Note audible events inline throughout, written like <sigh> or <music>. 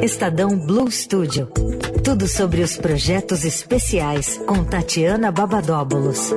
Estadão Blue Studio. Tudo sobre os projetos especiais com Tatiana Babadóbulos.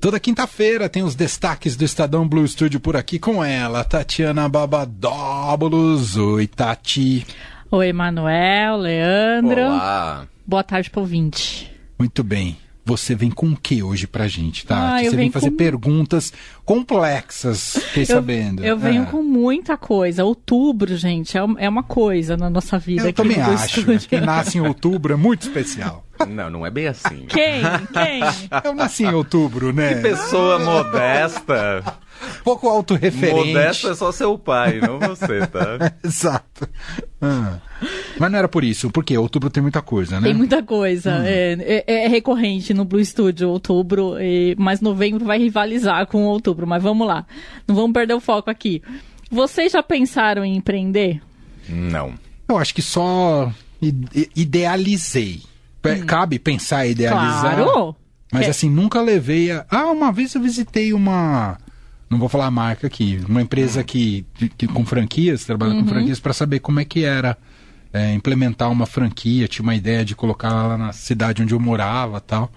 Toda quinta-feira tem os destaques do Estadão Blue Studio por aqui com ela, Tatiana Babadóbulos. Oi, Tati. Oi, Manuel, Leandro. Olá. Boa tarde pro ouvinte. Muito bem. Você vem com o que hoje pra gente, Tati? Ah, eu Você vem fazer com- perguntas complexas, fiquei sabendo. Eu venho É. com muita coisa. Outubro, gente, é é uma coisa na nossa vida. Eu também acho. Studio. Quem nasce em outubro é muito especial. Não, não é bem assim. Quem? Quem? Eu nasci em outubro, né? Pessoa modesta. Pouco autorreferente. Modesto é só seu pai, não você, tá? <laughs> Exato. Ah. Mas não era por isso, porque outubro tem muita coisa, né? Tem muita coisa. Hum. É, é- é recorrente no Blue Studio, outubro, e- mas novembro vai rivalizar com outubro. Mas vamos lá. Não vamos perder o foco aqui. Vocês já pensaram em empreender? Não. Eu acho que só ide- idealizei. Pe- Cabe pensar em idealizar. Hum. Claro! Mas Que- assim, nunca levei a. Ah, uma vez eu visitei uma. Não vou falar a marca aqui. Uma empresa que, que com franquias, trabalha Uhum. com franquias, para saber como é que era é, implementar uma franquia. Tinha uma ideia de colocar lá na cidade onde eu morava tal.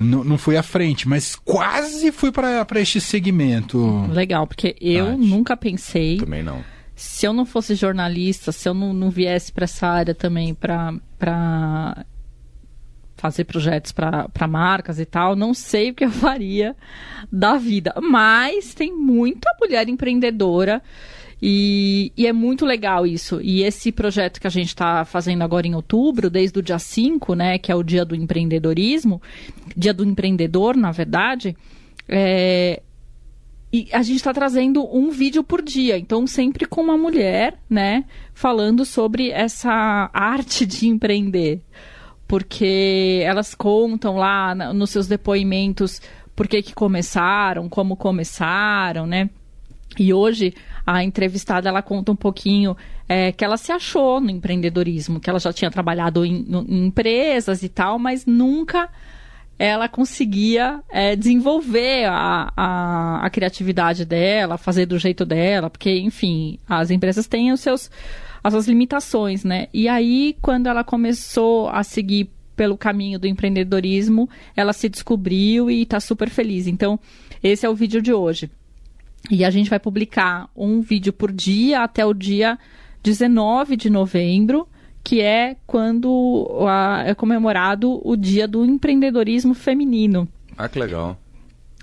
N- não fui à frente, mas quase fui para este segmento. Legal, porque eu Tati. nunca pensei. Também não. se eu não fosse jornalista, se eu não, não viesse para essa área também para fazer projetos para marcas e tal, não sei o que eu faria da vida. Mas tem muita mulher empreendedora e, e é muito legal isso. E esse projeto que a gente está fazendo agora em outubro, desde o dia 5, né, que é o dia do empreendedorismo, dia do empreendedor, na verdade, é, e a gente está trazendo um vídeo por dia, então sempre com uma mulher, né, falando sobre essa arte de empreender. Porque elas contam lá nos seus depoimentos por que, que começaram, como começaram, né? E hoje a entrevistada ela conta um pouquinho é, que ela se achou no empreendedorismo, que ela já tinha trabalhado em, em empresas e tal, mas nunca ela conseguia é, desenvolver a, a, a criatividade dela, fazer do jeito dela, porque, enfim, as empresas têm os seus, as suas limitações, né? E aí, quando ela começou a seguir pelo caminho do empreendedorismo, ela se descobriu e está super feliz. Então, esse é o vídeo de hoje. E a gente vai publicar um vídeo por dia até o dia 19 de novembro, que é quando a- é comemorado o dia do empreendedorismo feminino. Ah, que legal.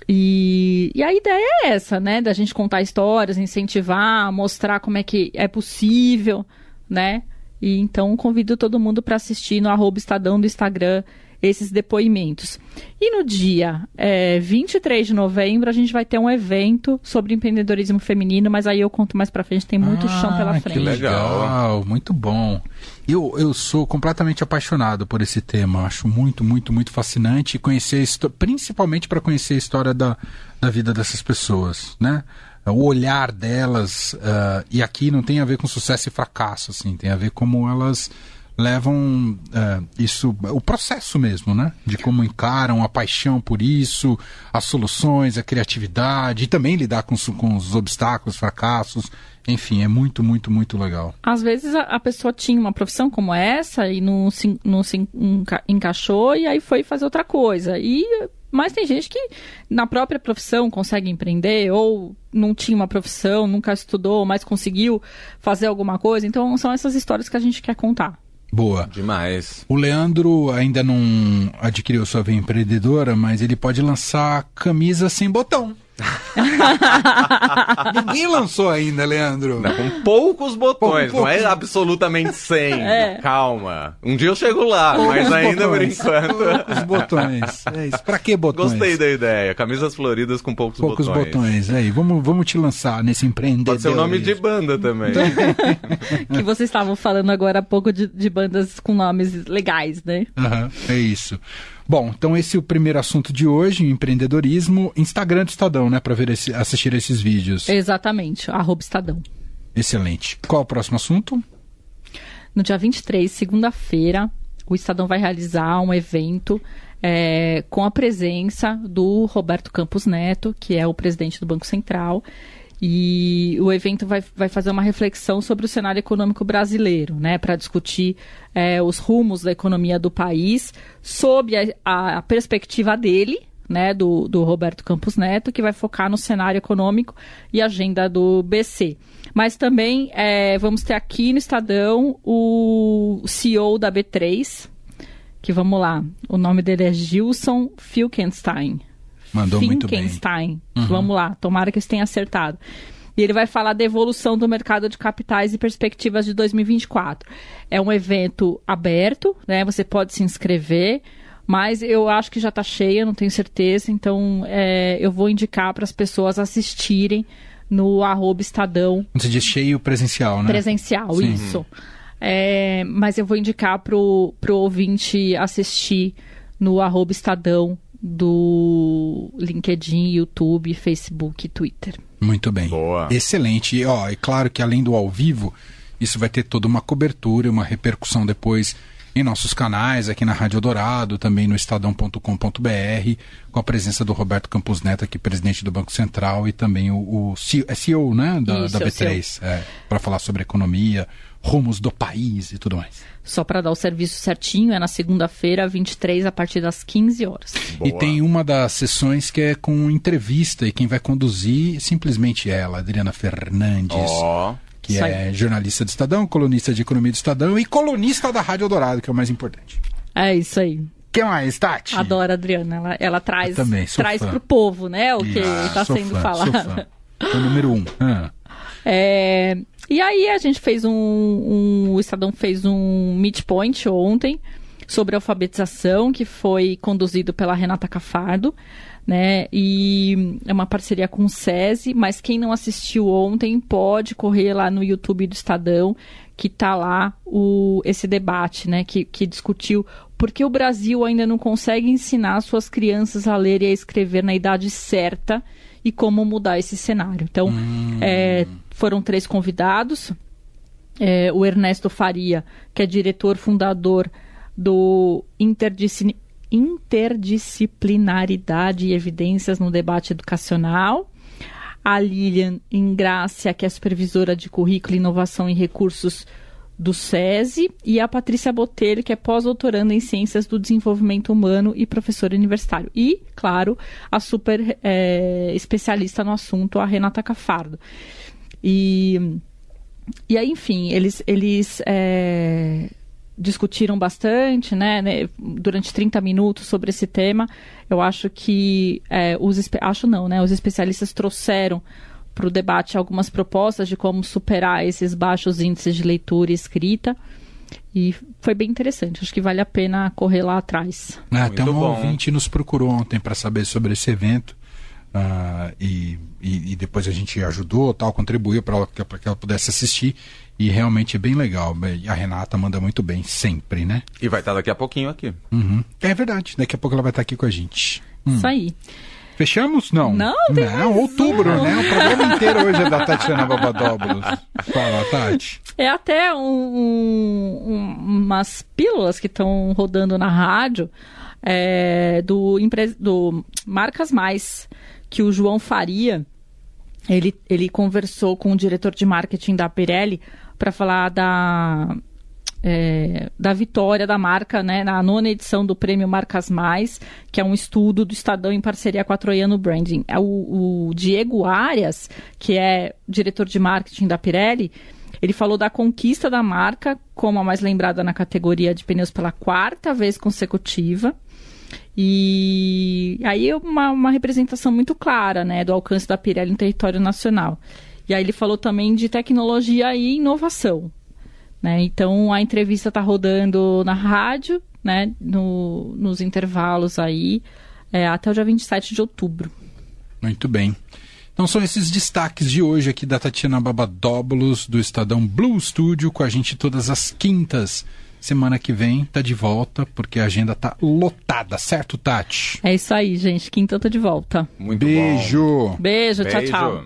E, e a ideia é essa, né? Da gente contar histórias, incentivar, mostrar como é que é possível, né? E então convido todo mundo para assistir no arroba Estadão do Instagram esses depoimentos. E no dia é, 23 de novembro a gente vai ter um evento sobre empreendedorismo feminino, mas aí eu conto mais para frente, tem muito chão pela Ah, frente. Que Legal. muito bom. Eu, eu sou completamente apaixonado por esse tema. Acho muito, muito, muito fascinante conhecer, principalmente para conhecer a história da, da vida dessas pessoas, né? O olhar delas, ah, e aqui não tem a ver com sucesso e fracasso, assim, tem a ver como elas levam ah, isso, o processo mesmo, né? De como encaram a paixão por isso, as soluções, a criatividade, e também lidar com, com os obstáculos, fracassos. Enfim, é muito, muito, muito legal. Às vezes a, a pessoa tinha uma profissão como essa e não se, não se enca- encaixou e aí foi fazer outra coisa. E, mas tem gente que na própria profissão consegue empreender ou não tinha uma profissão, nunca estudou, mas conseguiu fazer alguma coisa. Então são essas histórias que a gente quer contar. Boa. Demais. O Leandro ainda não adquiriu sua veia empreendedora, mas ele pode lançar camisa sem botão. <laughs> Ninguém lançou ainda, Leandro. Não, com poucos botões, Pouco- não é poucos. absolutamente 100. <laughs> É. Calma. Um dia eu chego lá, mas ainda por botões. enquanto. Poucos botões. É isso. Pra que botões? Gostei da ideia. Camisas floridas com poucos, Poucos botões. Aí, vamos, vamos te lançar nesse empreendedor. Pode ser o nome de banda também. <laughs> que vocês estavam falando agora há pouco de, de bandas com nomes legais, né? Aham, é isso. Bom, então esse é o primeiro assunto de hoje, empreendedorismo. Instagram do Estadão, né? Pra ver esse, assistir esses vídeos. Exatamente, arroba Estadão. Excelente. Qual o próximo assunto? No dia 23, segunda-feira, o Estadão vai realizar um evento é, com a presença do Roberto Campos Neto, que é o presidente do Banco Central. E o evento vai, vai fazer uma reflexão sobre o cenário econômico brasileiro, né, para discutir é, os rumos da economia do país sob a, a, perspectiva dele, né, do, do Roberto Campos Neto, que vai focar no cenário econômico e agenda do BC. Mas também é, vamos ter aqui no Estadão o CEO da B3, que vamos lá, o nome dele é Gilson Filkenstein. Mandou muito bem. Finkenstein. Vamos lá, tomara que você tenha acertado. E ele vai falar da evolução do mercado de capitais e perspectivas de 2024. É um evento aberto, né? Você pode se inscrever, mas eu acho que já está cheia, não tenho certeza. Então, é, eu vou indicar para as pessoas assistirem no arroba Estadão Você diz cheio presencial, né? presencial, Sim. isso. É, mas eu vou indicar pro, pro ouvinte assistir no arroba Estadão do LinkedIn, YouTube, Facebook e Twitter. Muito bem. Boa. Excelente. E, ó, é claro que além do ao vivo, isso vai ter toda uma cobertura, uma repercussão depois em nossos canais, aqui na Rádio Dourado, também no estadão.com.br, com a presença do Roberto Campos Neto, aqui presidente do Banco Central, e também o, o CEO, é CEO, né, da, Isso, da é o B3, para falar sobre economia, rumos do país e tudo mais. Só para dar o serviço certinho, é na segunda-feira, 23, a partir das 15 horas. E Boa. tem uma das sessões que é com entrevista, e quem vai conduzir simplesmente ela, Adriana Fernandes. Ó. que é jornalista do Estadão, colunista de economia do Estadão e colunista da Rádio Dourado, que é o mais importante. É isso aí. que mais, Tati? Adoro a Adriana. Ela, ela traz, Eu também, traz fã. pro povo, né? O que Ah, está sou sendo fã, falado. O número um. <laughs> Ah, É, e aí a gente fez um, um- O Estadão fez um Meet Point ontem sobre alfabetização, que foi conduzido pela Renata Cafardo, né? E é uma parceria com o SESI, mas quem não assistiu ontem pode correr lá no YouTube do Estadão, que tá lá o, esse debate, né? Que, que discutiu por que o Brasil ainda não consegue ensinar suas crianças a ler e a escrever na idade certa e como mudar esse cenário. Então, é, foram três convidados. É, o Ernesto Faria, que é diretor fundador do Interdisci- Interdisciplinaridade e Evidências no Debate Educacional. A Lilian Ingrácia, que é supervisora de currículo, inovação e recursos do SESI, e a Patrícia Botelho, que é pós-doutoranda em Ciências do Desenvolvimento Humano e professora universitário. E, claro, a super é, especialista no assunto, a Renata Cafardo. E, e aí, enfim, eles, eles é, discutiram bastante, né, né, durante 30 minutos sobre esse tema. Eu acho que é, os acho não, né, os especialistas trouxeram para o debate algumas propostas de como superar esses baixos índices de leitura e escrita. E foi bem interessante. Acho que vale a pena correr lá atrás. Ah, Muito até um bom. ouvinte nos procurou ontem para saber sobre esse evento. ah, e, e, depois a gente ajudou, tal, contribuiu para ela, pra que ela pudesse assistir. E realmente é bem legal. E a Renata manda muito bem, sempre, né? E vai estar daqui a pouquinho aqui. Uhum. É verdade, daqui a pouco ela vai estar aqui com a gente. Isso aí. Fechamos? Não. Não, tem Não, outubro, um. né? O programa <laughs> inteiro hoje é da Tatiana Babadóbulos. Fala, Tati. É até um- um- um- umas pílulas que estão rodando na rádio é, do, empre- do Marcas Mais, que o João Faria, ele, ele conversou com o diretor de marketing da Pirelli para falar da, é, da vitória da marca né, na nona edição do prêmio Marcas Mais, que é um estudo do Estadão em parceria com a Troiano Branding. É O, o Diego Arias, que é diretor de marketing da Pirelli, ele falou da conquista da marca como a mais lembrada na categoria de pneus pela quarta vez consecutiva. E aí é uma, uma representação muito clara né, do alcance da Pirelli no território nacional. E aí ele falou também de tecnologia e inovação. Né? Então a entrevista está rodando na rádio, né? no- nos intervalos aí, é, até o dia 27 de outubro. Muito bem. Então são esses destaques de hoje aqui da Tatiana Babadóbulos, do Estadão Blue Studio, com a gente todas as quintas. Semana que vem tá de volta, porque a agenda tá lotada, certo, Tati? É isso aí, gente. Quinta eu tô de volta. Muito bom. Beijo! Beijo, tchau, Beijo. tchau.